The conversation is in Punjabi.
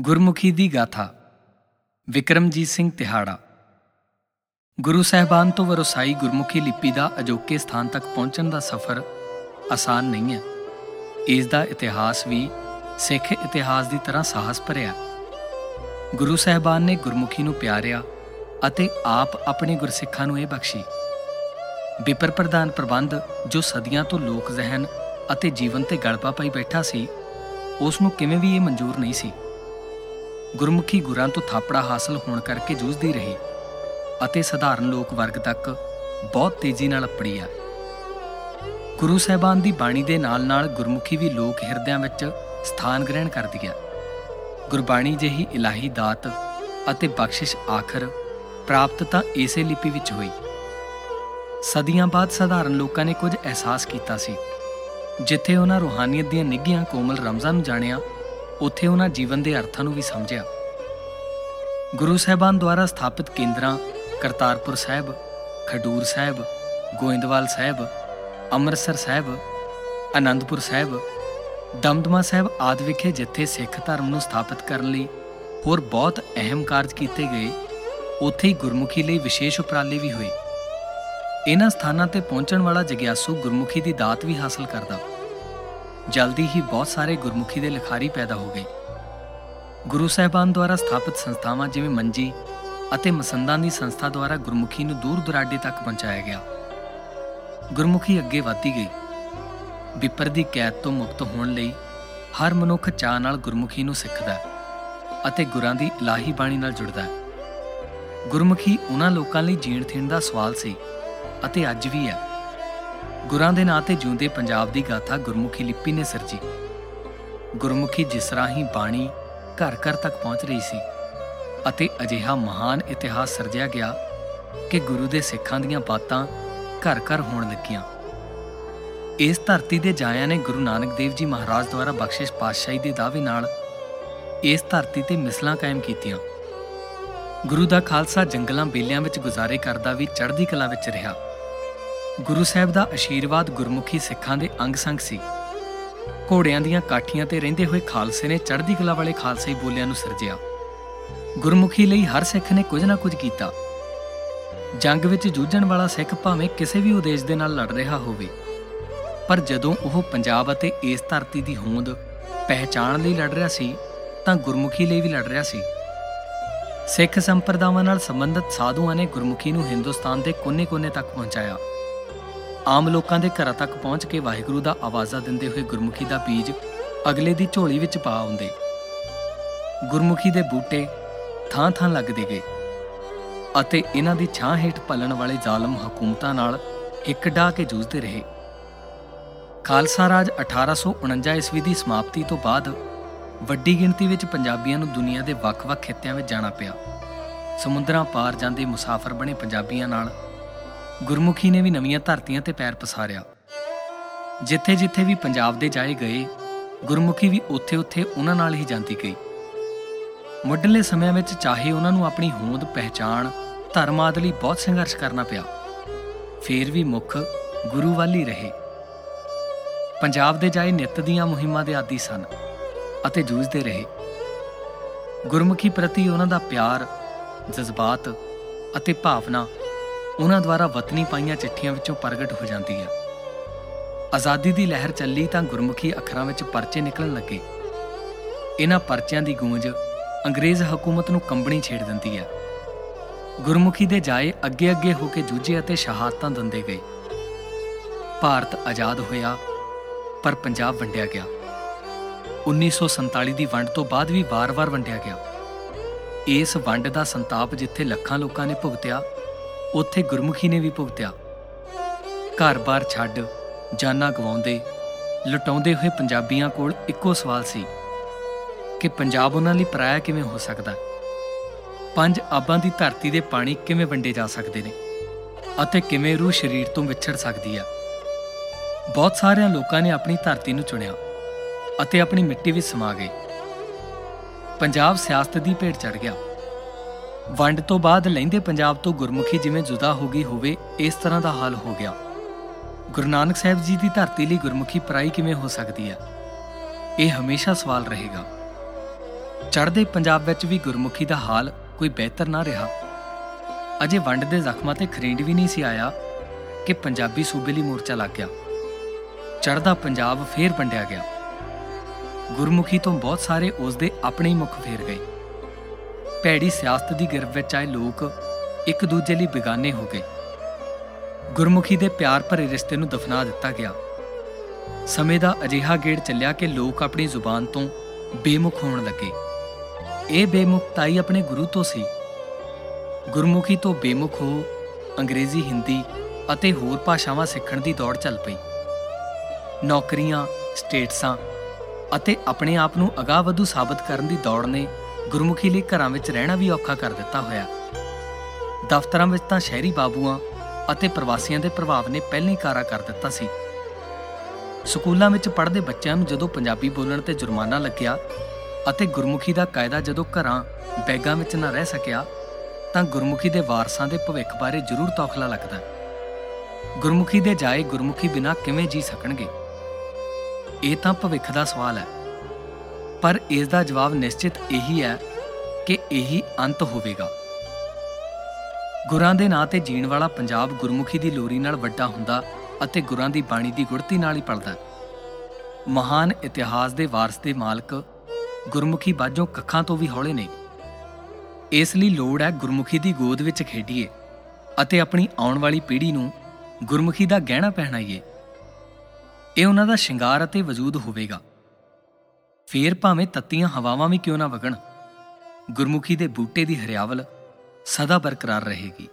ਗੁਰਮੁਖੀ ਦੀ ਗਾਥਾ, ਵਿਕਰਮਜੀਤ ਸਿੰਘ ਤਿਹਾੜਾ। ਗੁਰੂ ਸਾਹਿਬਾਨ ਤੋਂ ਵਰਸਾਈ ਗੁਰਮੁਖੀ ਲਿਪੀ ਦਾ ਅਜੋਕੇ ਸਥਾਨ ਤੱਕ ਪਹੁੰਚਣ ਦਾ ਸਫ਼ਰ ਆਸਾਨ ਨਹੀਂ ਹੈ। ਇਸ ਦਾ ਇਤਿਹਾਸ ਵੀ ਸਿੱਖ ਇਤਿਹਾਸ ਦੀ ਤਰ੍ਹਾਂ ਸਾਹਸ ਭਰਿਆ। ਗੁਰੂ ਸਾਹਿਬਾਨ ਨੇ ਗੁਰਮੁਖੀ ਨੂੰ ਪਿਆਰਿਆ ਅਤੇ ਆਪ ਆਪਣੇ ਗੁਰਸਿੱਖਾਂ ਨੂੰ ਇਹ ਬਖਸ਼ੀ। ਵਿਪਰ ਪ੍ਰਦਾਨ ਪ੍ਰਬੰਧ ਜੋ ਸਦੀਆਂ ਤੋਂ ਲੋਕ ਜ਼ਹਿਨ ਅਤੇ ਜੀਵਨ ਤੇ ਗੜਪਾ ਪਾਈ ਬੈਠਾ ਸੀ, ਉਸ ਨੂੰ ਕਿਵੇਂ ਵੀ ਇਹ ਮਨਜ਼ੂਰ ਨਹੀਂ ਸੀ। ਗੁਰਮੁਖੀ ਗੁਰਾਂ ਤੋਂ ਥਾਪੜਾ ਹਾਸਲ ਹੋਣ ਕਰਕੇ ਜੂਝਦੀ ਰਹੀ ਅਤੇ ਸਧਾਰਨ ਲੋਕ ਵਰਗ ਤੱਕ ਬਹੁਤ ਤੇਜ਼ੀ ਨਾਲ ਅਪੜੀ ਆ। ਗੁਰੂ ਸਾਹਿਬਾਨ ਦੀ ਬਾਣੀ ਦੇ ਨਾਲ-ਨਾਲ ਗੁਰਮੁਖੀ ਵੀ ਲੋਕ ਹਿਰਦਿਆਂ ਵਿੱਚ ਸਥਾਨ ਗ੍ਰਹਿਣ ਕਰਦੀ ਹੈ ਗੁਰਬਾਣੀ ਜਿਹੀ ਇਲਾਹੀ ਦਾਤ ਅਤੇ ਬਖਸ਼ਿਸ਼ ਆਖਰ ਪ੍ਰਾਪਤ ਤਾਂ ਇਸੇ ਲਿਪੀ ਵਿੱਚ ਹੋਈ। ਸਦੀਆਂ ਬਾਅਦ ਸਧਾਰਨ ਲੋਕਾਂ ਨੇ ਕੁਝ ਅਹਿਸਾਸ ਕੀਤਾ ਸੀ। ਜਿੱਥੇ ਉਹਨਾਂ ਰੂਹਾਨੀਅਤ ਦੀਆਂ ਨਿੱਘੀਆਂ ਕੋਮਲ ਰਮਜ਼ਾਂ ਨੂੰ ਜਾਣਿਆ ਉੱਥੇ ਉਹਨਾਂ ਜੀਵਨ ਦੇ ਅਰਥਾਂ ਨੂੰ ਵੀ ਸਮਝਿਆ। ਗੁਰੂ ਸਾਹਿਬਾਨ ਦੁਆਰਾ ਸਥਾਪਿਤ ਕੇਂਦਰਾਂ ਕਰਤਾਰਪੁਰ ਸਾਹਿਬ, ਖਡੂਰ ਸਾਹਿਬ, ਗੋਇੰਦਵਾਲ ਸਾਹਿਬ, ਅੰਮ੍ਰਿਤਸਰ ਸਾਹਿਬ ਆਨੰਦਪੁਰ ਸਾਹਿਬ, ਦਮਦਮਾ ਸਾਹਿਬ ਆਦਿ ਵਿਖੇ ਜਿੱਥੇ ਸਿੱਖ ਧਰਮ ਨੂੰ ਸਥਾਪਿਤ ਕਰਨ ਲਈ ਹੋਰ ਬਹੁਤ ਅਹਿਮ ਕਾਰਜ ਕੀਤੇ ਗਏ, ਉੱਥੇ ਹੀ ਗੁਰਮੁਖੀ ਲਈ ਵਿਸ਼ੇਸ਼ ਉਪਰਾਲੇ ਵੀ ਹੋਏ। ਇਹਨਾਂ ਸਥਾਨਾਂ ਤੇ ਪਹੁੰਚਣ ਵਾਲਾ ਜਗਿਆਸੂ ਗੁਰਮੁਖੀ ਦੀ ਦਾਤ ਵੀ ਹਾਸਲ ਕਰਦਾ। ਜਲਦੀ ਹੀ ਬਹੁਤ ਸਾਰੇ ਗੁਰਮੁਖੀ ਦੇ ਲਿਖਾਰੀ ਪੈਦਾ ਹੋ ਗਏ। ਗੁਰੂ ਸਾਹਿਬਾਨ ਦੁਆਰਾ ਸਥਾਪਿਤ ਸੰਸਥਾਵਾਂ ਜਿਵੇਂ ਮੰਜੀ ਅਤੇ ਮਸੰਦਾਂ ਦੀ ਸੰਸਥਾ ਦੁਆਰਾ ਗੁਰਮੁਖੀ ਨੂੰ ਦੂਰ ਦੁਰਾਡੇ ਤੱਕ ਪਹੁੰਚਾਇਆ ਗਿਆ। ਗੁਰਮੁਖੀ ਅੱਗੇ ਵਧਦੀ ਗਈ। ਵਿਪਰ ਦੀ ਕੈਦ ਤੋਂ ਮੁਕਤ ਹੋਣ ਲਈ ਹਰ ਮਨੁੱਖ ਚਾਹ ਨਾਲ ਗੁਰਮੁਖੀ ਨੂੰ ਸਿੱਖਦਾ ਹੈ ਅਤੇ ਗੁਰਾਂ ਦੀ ਇਲਾਹੀ ਬਾਣੀ ਨਾਲ ਜੁੜਦਾ। ਹੈ ਗੁਰਮੁਖੀ ਉਹਨਾਂ ਲੋਕਾਂ ਲਈ ਜੀਣ ਥੀਣ ਦਾ ਸਵਾਲ ਸੀ ਅਤੇ ਅੱਜ ਵੀ ਹੈ। ਗੁਰਾਂ ਦੇ ਨਾਂ ਤੇ ਜਿਉਂਦੇ ਪੰਜਾਬ ਦੀ ਗਾਥਾ ਗੁਰਮੁਖੀ ਲਿਪੀ ਨੇ ਸਿਰਜੀ। ਗੁਰਮੁਖੀ ਜਿਸ ਰਾਹੀਂ ਬਾਣੀ ਘਰ ਘਰ ਤੱਕ ਪਹੁੰਚ ਰਹੀ ਸੀ ਅਤੇ ਅਜਿਹਾ ਮਹਾਨ ਇਤਿਹਾਸ ਸਿਰਜਿਆ ਗਿਆ ਕਿ ਗੁਰੂ ਦੇ ਸਿੱਖਾਂ ਦੀਆਂ ਬਾਤਾਂ ਘਰ ਘਰ ਹੋਣ ਲੱਗੀਆਂ। ਇਸ ਧਰਤੀ ਦੇ ਜਾਇਆਂ ਨੇ ਗੁਰੂ ਨਾਨਕ ਦੇਵ ਜੀ ਮਹਾਰਾਜ ਦੁਆਰਾ ਬਖਸ਼ਿਸ਼ ਪਾਤਸ਼ਾਹੀ ਦੇ ਦਾਅਵੇ ਨਾਲ ਇਸ ਧਰਤੀ ਤੇ ਮਿਸਲਾਂ ਕਾਇਮ ਕੀਤੀਆਂ। ਗੁਰੂ ਦਾ ਖਾਲਸਾ ਜੰਗਲਾਂ ਬੇਲਿਆਂ ਵਿੱਚ ਗੁਜ਼ਾਰੇ ਕਰਦਾ ਵੀ ਚੜ੍ਹਦੀ ਕਲਾ ਵਿੱਚ ਰਿਹਾ। ਗੁਰੂ ਸਾਹਿਬ ਦਾ ਅਸ਼ੀਰਵਾਦ ਗੁਰਮੁਖੀ ਸਿੱਖਾਂ ਦੇ ਅੰਗ ਸੰਗ ਸੀ। ਘੋੜਿਆਂ ਦੀਆਂ ਕਾਠੀਆਂ ਤੇ ਰਹਿੰਦੇ ਹੋਏ ਖਾਲਸੇ ਨੇ ਚੜ੍ਹਦੀ ਕਲਾ ਵਾਲੇ ਖਾਲਸਾਈ ਬੋਲਿਆਂ ਨੂੰ ਸਿਰਜਿਆ। ਗੁਰਮੁਖੀ ਲਈ ਹਰ ਸਿੱਖ ਨੇ ਕੁਝ ਨਾ ਕੁਝ ਕੀਤਾ। ਜੰਗ ਵਿੱਚ ਜੂਝਣ ਵਾਲਾ ਸਿੱਖ ਭਾਵੇਂ ਕਿਸੇ ਵੀ ਉਦੇਸ਼ ਦੇ ਨਾਲ ਲੜ ਰਿਹਾ ਹੋਵੇ। ਪਰ ਜਦੋਂ ਉਹ ਪੰਜਾਬ ਅਤੇ ਇਸ ਧਰਤੀ ਦੀ ਹੋਂਦ, ਪਹਿਚਾਣ ਲਈ ਲੜ ਰਿਹਾ ਸੀ, ਤਾਂ ਗੁਰਮੁਖੀ ਲਈ ਵੀ ਲੜ ਰਿਹਾ ਸੀ। ਸਿੱਖ ਸੰਪਰਦਾਵਾਂ ਨਾਲ ਸੰਬੰਧਿਤ ਸਾਧੂਆਂ ਨੇ ਗੁਰਮੁਖੀ ਨੂੰ ਹਿੰਦੁਸਤਾਨ ਦੇ ਕੋਨੇ-ਕੋਨੇ ਤੱਕ ਪਹੁੰਚਾਇਆ। ਆਮ ਲੋਕਾਂ ਦੇ ਘਰਾਂ ਤੱਕ ਪਹੁੰਚ ਕੇ ਵਾਹਿਗੁਰੂ ਦਾ ਆਵਾਜ਼ਾ ਦਿੰਦੇ ਹੋਏ ਗੁਰਮੁਖੀ ਦਾ ਬੀਜ ਅਗਲੇ ਦੀ ਝੋਲੀ ਵਿੱਚ ਪਾ ਆਉਂਦੇ। ਗੁਰਮੁਖੀ ਦੇ ਬੂਟੇ ਥਾਂ-ਥਾਂ ਲੱਗਦੇ ਗਏ ਅਤੇ ਇਹਨਾਂ ਦੀ ਛਾਂ ਹੇਠ ਪਲਣ ਵਾਲੇ ਜ਼ਾਲਮ ਹਕੂਮਤਾਂ ਨਾਲ ਇੱਕ ਡਾ ਕੇ ਜੂਝਦੇ ਰਹੇ। ਖਾਲਸਾ ਰਾਜ 1849 ਈਸਵੀ ਦੀ ਸਮਾਪਤੀ ਤੋਂ ਬਾਅਦ ਵੱਡੀ ਗਿਣਤੀ ਵਿੱਚ ਪੰਜਾਬੀਆਂ ਨੂੰ ਦੁਨੀਆ ਦੇ ਵੱਖ-ਵੱਖ ਖਿੱਤਿਆਂ ਵਿੱਚ ਜਾਣਾ ਪਿਆ। ਸਮੁੰਦਰਾਂ ਪਾਰ ਜਾਂਦੇ ਮੁਸਾਫਰ ਬਣੇ ਪੰਜਾਬੀਆਂ ਨਾਲ ਗੁਰਮੁਖੀ ਨੇ ਵੀ ਨਵੀਆਂ ਧਰਤੀਆਂ ਤੇ ਪੈਰ ਪਸਾਰਿਆ। ਜਿੱਥੇ-ਜਿੱਥੇ ਵੀ ਪੰਜਾਬ ਦੇ ਜਾਏ ਗਏ, ਗੁਰਮੁਖੀ ਵੀ ਉੱਥੇ-ਉੱਥੇ ਉਹਨਾਂ ਨਾਲ ਹੀ ਜਾਂਦੀ ਗਈ। ਮੁੱਢਲੇ ਸਮਿਆਂ ਵਿੱਚ ਚਾਹੇ ਉਹਨਾਂ ਨੂੰ ਆਪਣੀ ਹੋਂਦ, ਪਹਿਚਾਣ, ਧਰਮ ਆਦਿ ਲਈ ਬਹੁਤ ਸੰਘਰਸ਼ ਕਰਨਾ ਪਿਆ। ਫੇਰ ਵੀ ਮੁੱਖ ਗੁਰੂ ਵਾਲੀ ਰਹੇ। ਪੰਜਾਬ ਦੇ ਜਾਏ ਨਿੱਤ ਦੀਆਂ ਮੁਹਿੰਮਾਂ ਦੇ ਆਦੀ ਸਨ ਅਤੇ ਜੂਝਦੇ ਰਹੇ। ਗੁਰਮੁਖੀ ਪ੍ਰਤੀ ਉਹਨਾਂ ਦਾ ਪਿਆਰ, ਜਜ਼ਬਾਤ ਅਤੇ ਭਾਵਨਾ ਉਹਨਾਂ ਦੁਆਰਾ ਵਤਨੀ ਪਾਈਆਂ ਚਿੱਠੀਆਂ ਵਿੱਚੋਂ ਪ੍ਰਗਟ ਹੋ ਜਾਂਦੀ ਹੈ। ਆਜ਼ਾਦੀ ਦੀ ਲਹਿਰ ਚੱਲੀ ਤਾਂ ਗੁਰਮੁਖੀ ਅੱਖਰਾਂ ਵਿੱਚ ਪਰਚੇ ਨਿਕਲਣ ਲੱਗੇ। ਇਹਨਾਂ ਪਰਚਿਆਂ ਦੀ ਗੂੰਜ ਅੰਗਰੇਜ਼ ਹਕੂਮਤ ਨੂੰ ਕੰਬਣੀ ਛੇੜ ਦਿੰਦੀ ਹੈ। ਗੁਰਮੁਖੀ ਦੇ ਜਾਏ ਅੱਗੇ-ਅੱਗੇ ਹੋ ਕੇ ਜੂਝੇ ਅਤੇ ਸ਼ਹਾਦਤਾਂ ਦਿੰਦੇ ਗਏ। ਭਾਰਤ ਆਜ਼ਾਦ ਹੋਇਆ, ਪਰ ਪੰਜਾਬ ਵੰਡਿਆ ਗਿਆ। 1947 ਦੀ ਵੰਡ ਤੋਂ ਬਾਅਦ ਵੀ ਵਾਰ-ਵਾਰ ਵੰਡਿਆ ਗਿਆ। ਇਸ ਵੰਡ ਦਾ ਸੰਤਾਪ ਜਿੱਥੇ ਲੱਖਾਂ ਲੋਕਾਂ ਨੇ ਭੁਗਤਿਆ ਉੱਥੇ ਗੁਰਮੁਖੀ ਨੇ ਵੀ ਭੁਗਤਿਆ। ਘਰ-ਬਾਰ ਛੱਡ, ਜਾਨਾਂ ਗਵਾਉਂਦੇ, ਲੁਟਾਉਂਦੇ ਹੋਏ ਪੰਜਾਬੀਆਂ ਕੋਲ ਇੱਕੋ ਸਵਾਲ ਸੀ ਕਿ ਪੰਜਾਬ ਉਹਨਾਂ ਲਈ ਪਰਾਇਆ ਕਿਵੇਂ ਹੋ ਸਕਦਾ? ਪੰਜ ਆਬਾਂ ਦੀ ਧਰਤੀ ਦੇ ਪਾਣੀ ਕਿਵੇਂ ਵੰਡੇ ਜਾ ਸਕਦੇ ਨੇ? ਅਤੇ ਕਿਵੇਂ ਰੂਹ ਸਰੀਰ ਤੋਂ ਵਿਛੜ ਸਕਦੀ ਆ? ਬਹੁਤ ਸਾਰਿਆਂ ਲੋਕਾਂ ਨੇ ਆਪਣੀ ਧਰਤੀ ਨੂੰ ਚੁਣਿਆ ਅਤੇ ਆਪਣੀ ਮਿੱਟੀ ਵਿੱਚ ਸਮਾ ਗਏ। ਪੰਜਾਬ ਸਿਆਸਤ ਦੀ ਭੇਟ ਚੜ ਗਿਆ। ਵੰਡ ਤੋਂ ਬਾਅਦ ਲੈਂਦੇ ਪੰਜਾਬ ਤੋਂ ਗੁਰਮੁਖੀ ਜਿਵੇਂ ਜੁਦਾ ਹੋ ਗਈ ਹੋਵੇ, ਇਸ ਤਰ੍ਹਾਂ ਦਾ ਹਾਲ ਹੋ ਗਿਆ। ਗੁਰੂ ਨਾਨਕ ਸਾਹਿਬ ਜੀ ਦੀ ਧਰਤੀ ਲਈ ਗੁਰਮੁਖੀ ਪਰਾਈ ਕਿਵੇਂ ਹੋ ਸਕਦੀ ਹੈ? ਇਹ ਹਮੇਸ਼ਾ ਸਵਾਲ ਰਹੇਗਾ। ਚੜ੍ਹਦੇ ਪੰਜਾਬ ਵਿੱਚ ਵੀ ਗੁਰਮੁਖੀ ਦਾ ਹਾਲ ਕੋਈ ਬਿਹਤਰ ਨਾ ਰਿਹਾ। ਅਜੇ ਵੰਡ ਦੇ ਜ਼ਖਮਾਂ ਤੇ ਖਰੀਂਡ ਵੀ ਨਹੀਂ ਸੀ ਆਇਆ ਕਿ ਪੰਜਾਬੀ ਸੂਬੇ ਲਈ ਮੋਰਚਾ ਲੱਗ ਗਿਆ। ਚੜ੍ਹਦਾ ਪੰਜਾਬ ਫੇਰ ਵੰਡਿਆ ਗਿਆ। ਗੁਰਮੁਖੀ ਤੋਂ ਬਹੁਤ ਸਾਰੇ ਉਸ ਦੇ ਆਪਣੇ ਹੀ ਮੁਖ ਫੇਰ ਗਏ। ਭੈੜੀ ਸਿਆਸਤ ਦੀ ਗਿਰਫ ਵਿੱਚ ਆਏ ਲੋਕ ਇੱਕ ਦੂਜੇ ਲਈ ਬੇਗਾਨੇ ਹੋ ਗਏ। ਗੁਰਮੁਖੀ ਦੇ ਪਿਆਰ ਭਰੇ ਰਿਸ਼ਤੇ ਨੂੰ ਦਫਨਾ ਦਿੱਤਾ ਗਿਆ। ਸਮੇਂ ਦਾ ਅਜਿਹਾ ਗੇੜ ਚੱਲਿਆ ਕਿ ਲੋਕ ਆਪਣੀ ਜ਼ੁਬਾਨ ਤੋਂ ਬੇਮੁਖ ਹੋਣ ਲੱਗੇ। ਇਹ ਬੇਮੁਖਤਾਈ ਆਪਣੇ ਗੁਰੂ ਤੋਂ ਸੀ। ਗੁਰਮੁਖੀ ਤੋਂ ਬੇਮੁਖ ਹੋ ਅੰਗਰੇਜ਼ੀ, ਹਿੰਦੀ ਅਤੇ ਹੋਰ ਭਾਸ਼ਾਵਾਂ ਸਿੱਖਣ ਦੀ ਦੌੜ ਚੱਲ ਪਈ। ਨੌਕਰੀਆਂ, ਸਟੇਟਸਾਂ ਅਤੇ ਆਪਣੇ ਆਪ ਨੂੰ ਅਗਾਵਧੂ ਸਾਬਤ ਕਰਨ ਦੀ ਦੌੜ ਨੇ ਗੁਰਮੁਖੀ ਲਈ ਘਰਾਂ ਵਿੱਚ ਰਹਿਣਾ ਵੀ ਔਖਾ ਕਰ ਦਿੱਤਾ ਹੋਇਆ। ਦਫ਼ਤਰਾਂ ਵਿੱਚ ਤਾਂ ਸ਼ਹਿਰੀ ਬਾਬੂਆਂ ਅਤੇ ਪ੍ਰਵਾਸੀਆਂ ਦੇ ਪ੍ਰਭਾਵ ਨੇ ਪਹਿਲਾਂ ਹੀ ਕਾਰਾ ਕਰ ਦਿੱਤਾ ਸੀ। ਸਕੂਲਾਂ ਵਿੱਚ ਪੜ੍ਹਦੇ ਬੱਚਿਆਂ ਨੂੰ ਜਦੋਂ ਪੰਜਾਬੀ ਬੋਲਣ ਤੇ ਜੁਰਮਾਨਾ ਲੱਗਿਆ ਅਤੇ ਗੁਰਮੁਖੀ ਦਾ ਕਾਇਦਾ ਜਦੋਂ ਘਰਾਂ, ਬੈਗਾਂ ਵਿੱਚ ਨਾ ਰਹਿ ਸਕਿਆ, ਤਾਂ ਗੁਰਮੁਖੀ ਦੇ ਵਾਰਸਾਂ ਦੇ ਭਵਿੱਖ ਬਾਰੇ ਜ਼ਰੂਰ ਤੌਖਲਾ ਲੱਗਦਾ। ਗੁਰਮੁਖੀ ਦੇ ਜਾਏ ਗੁਰਮੁਖੀ ਬਿਨਾ ਕਿਵੇਂ ਜੀ ਸਕਣਗੇ? ਇਹ ਤਾਂ ਭਵਿੱਖ ਦਾ ਸਵਾਲ ਹੈ। ਪਰ ਇਸ ਦਾ ਜਵਾਬ ਨਿਸ਼ਚਿਤ ਇਹੀ ਹੈ ਕਿ ਇਹੀ ਅੰਤ ਹੋਵੇਗਾ। ਗੁਰਾਂ ਦੇ ਨਾਂ ਤੇ ਜੀਣ ਵਾਲਾ ਪੰਜਾਬ ਗੁਰਮੁਖੀ ਦੀ ਲੋਰੀ ਨਾਲ ਵੱਡਾ ਹੁੰਦਾ ਅਤੇ ਗੁਰਾਂ ਦੀ ਬਾਣੀ ਦੀ ਗੁੜਤੀ ਨਾਲ ਹੀ ਪਲਦਾ ਮਹਾਨ ਇਤਿਹਾਸ ਦੇ ਵਾਰਸ ਦੇ ਮਾਲਕ ਗੁਰਮੁਖੀ ਬਾਝੋਂ ਕੱਖਾਂ ਤੋਂ ਵੀ ਹੌਲੇ ਨੇ। ਇਸ ਲਈ ਲੋੜ ਹੈ ਗੁਰਮੁਖੀ ਦੀ ਗੋਦ ਵਿੱਚ ਖੇਡੀਏ ਅਤੇ ਆਪਣੀ ਆਉਣ ਵਾਲੀ ਪੀੜ੍ਹੀ ਨੂੰ ਗੁਰਮੁਖੀ ਦਾ ਗਹਿਣਾ ਪਹਿਨਾਈਏ ਇਹ ਉਹਨਾਂ ਦਾ ਸ਼ਿੰਗਾਰ ਅਤੇ ਵਜੂਦ ਹੋਵੇਗਾ। ਫੇਰ ਭਾਵੇਂ ਤੱਤੀਆਂ ਹਵਾਵਾਂ ਵੀ ਕਿਉਂ ਨਾ ਵਗਣ, ਗੁਰਮੁਖੀ ਦੇ ਬੂਟੇ ਦੀ ਹਰਿਆਵਲ ਸਦਾ ਬਰਕਰਾਰ ਰਹੇਗੀ।